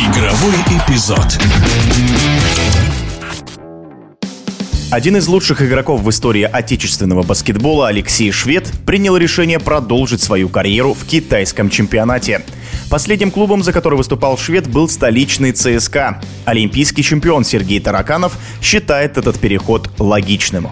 Игровой эпизод. Один из лучших игроков в истории отечественного баскетбола Алексей Швед принял решение продолжить свою карьеру в китайском чемпионате. Последним клубом, за который выступал швед, был столичный ЦСКА. Олимпийский чемпион Сергей Тараканов считает этот переход логичным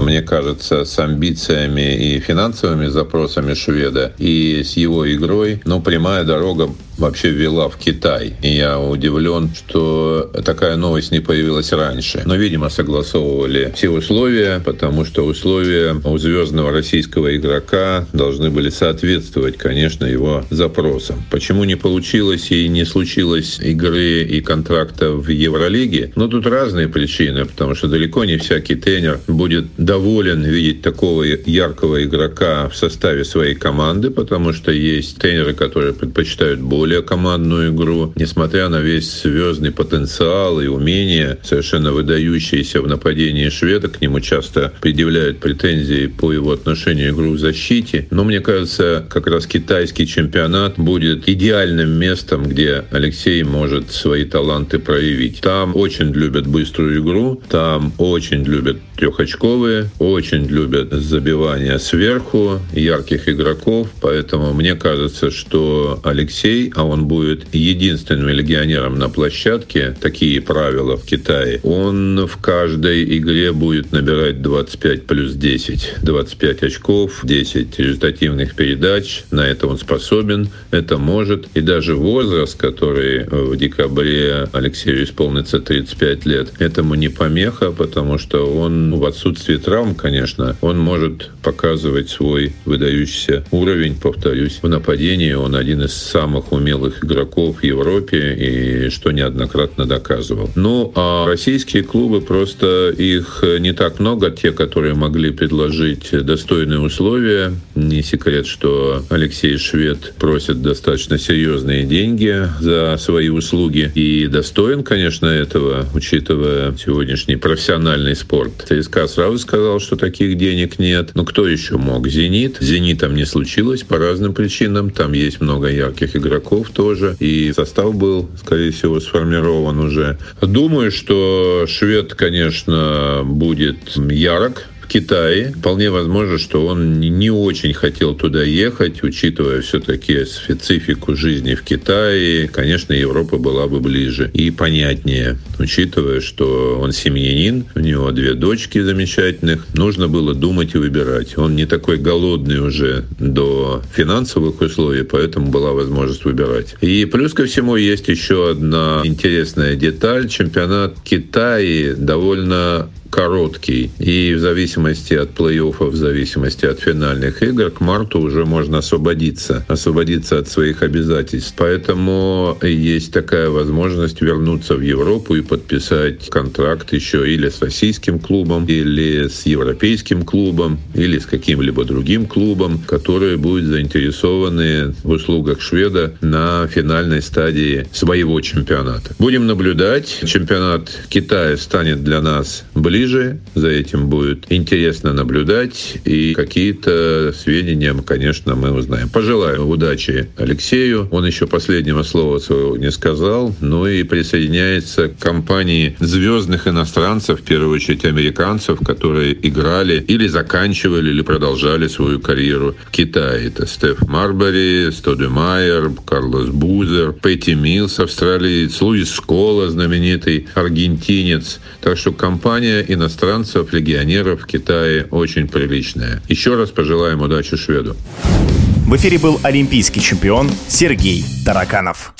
мне кажется, с амбициями и финансовыми запросами шведа и с его игрой, ну, прямая дорога вообще ввела в Китай. И я удивлен, что такая новость не появилась раньше. Но, видимо, согласовывали все условия, потому что условия у звездного российского игрока должны были соответствовать, конечно, его запросам. Почему не получилось и не случилось игры и контракта в Евролиге? Ну, тут разные причины, потому что далеко не всякий тренер будет доволен видеть такого яркого игрока в составе своей команды, потому что есть тренеры, которые предпочитают более более командную игру, несмотря на весь звездный потенциал и умения, совершенно выдающиеся в нападении шведа, к нему часто предъявляют претензии по его отношению к игру в защите. Но мне кажется, как раз китайский чемпионат будет идеальным местом, где Алексей может свои таланты проявить. Там очень любят быструю игру, там очень любят трехочковые, очень любят забивания сверху, ярких игроков, поэтому мне кажется, что Алексей, а он будет единственным легионером на площадке, такие правила в Китае, он в каждой игре будет набирать 25 плюс 10, 25 очков, 10 результативных передач, на это он способен, это может, и даже возраст, который в декабре Алексею исполнится 35 лет, этому не помеха, потому что он в отсутствии травм, конечно, он может показывать свой выдающийся уровень, повторюсь, в нападении. Он один из самых умелых игроков в Европе и что неоднократно доказывал. Ну, а российские клубы просто их не так много, те, которые могли предложить достойные условия. Не секрет, что Алексей Швед просит достаточно серьезные деньги за свои услуги и достоин, конечно, этого, учитывая сегодняшний профессиональный спорт. ЦСКА сразу сказал, что таких денег нет. Но кто еще мог? «Зенит». «Зенитом» не случилось по разным причинам. Там есть много ярких игроков тоже. И состав был, скорее всего, сформирован уже. Думаю, что швед, конечно, будет ярок Китае. Вполне возможно, что он не очень хотел туда ехать, учитывая все-таки специфику жизни в Китае. Конечно, Европа была бы ближе и понятнее, учитывая, что он семьянин, у него две дочки замечательных. Нужно было думать и выбирать. Он не такой голодный уже до финансовых условий, поэтому была возможность выбирать. И плюс ко всему есть еще одна интересная деталь. Чемпионат Китая довольно короткий. И в зависимости от плей-оффа, в зависимости от финальных игр, к марту уже можно освободиться, освободиться от своих обязательств. Поэтому есть такая возможность вернуться в Европу и подписать контракт еще или с российским клубом, или с европейским клубом, или с каким-либо другим клубом, которые будут заинтересованы в услугах шведа на финальной стадии своего чемпионата. Будем наблюдать. Чемпионат Китая станет для нас ближе ближе, за этим будет интересно наблюдать, и какие-то сведения, конечно, мы узнаем. Пожелаю удачи Алексею. Он еще последнего слова своего не сказал, но и присоединяется к компании звездных иностранцев, в первую очередь американцев, которые играли или заканчивали, или продолжали свою карьеру в Китае. Это Стеф Марбери, Стоди Майер, Карлос Бузер, Петти Милс, австралиец, Луис Скола, знаменитый аргентинец. Так что компания иностранцев, легионеров в Китае очень приличная. Еще раз пожелаем удачи шведу. В эфире был олимпийский чемпион Сергей Тараканов.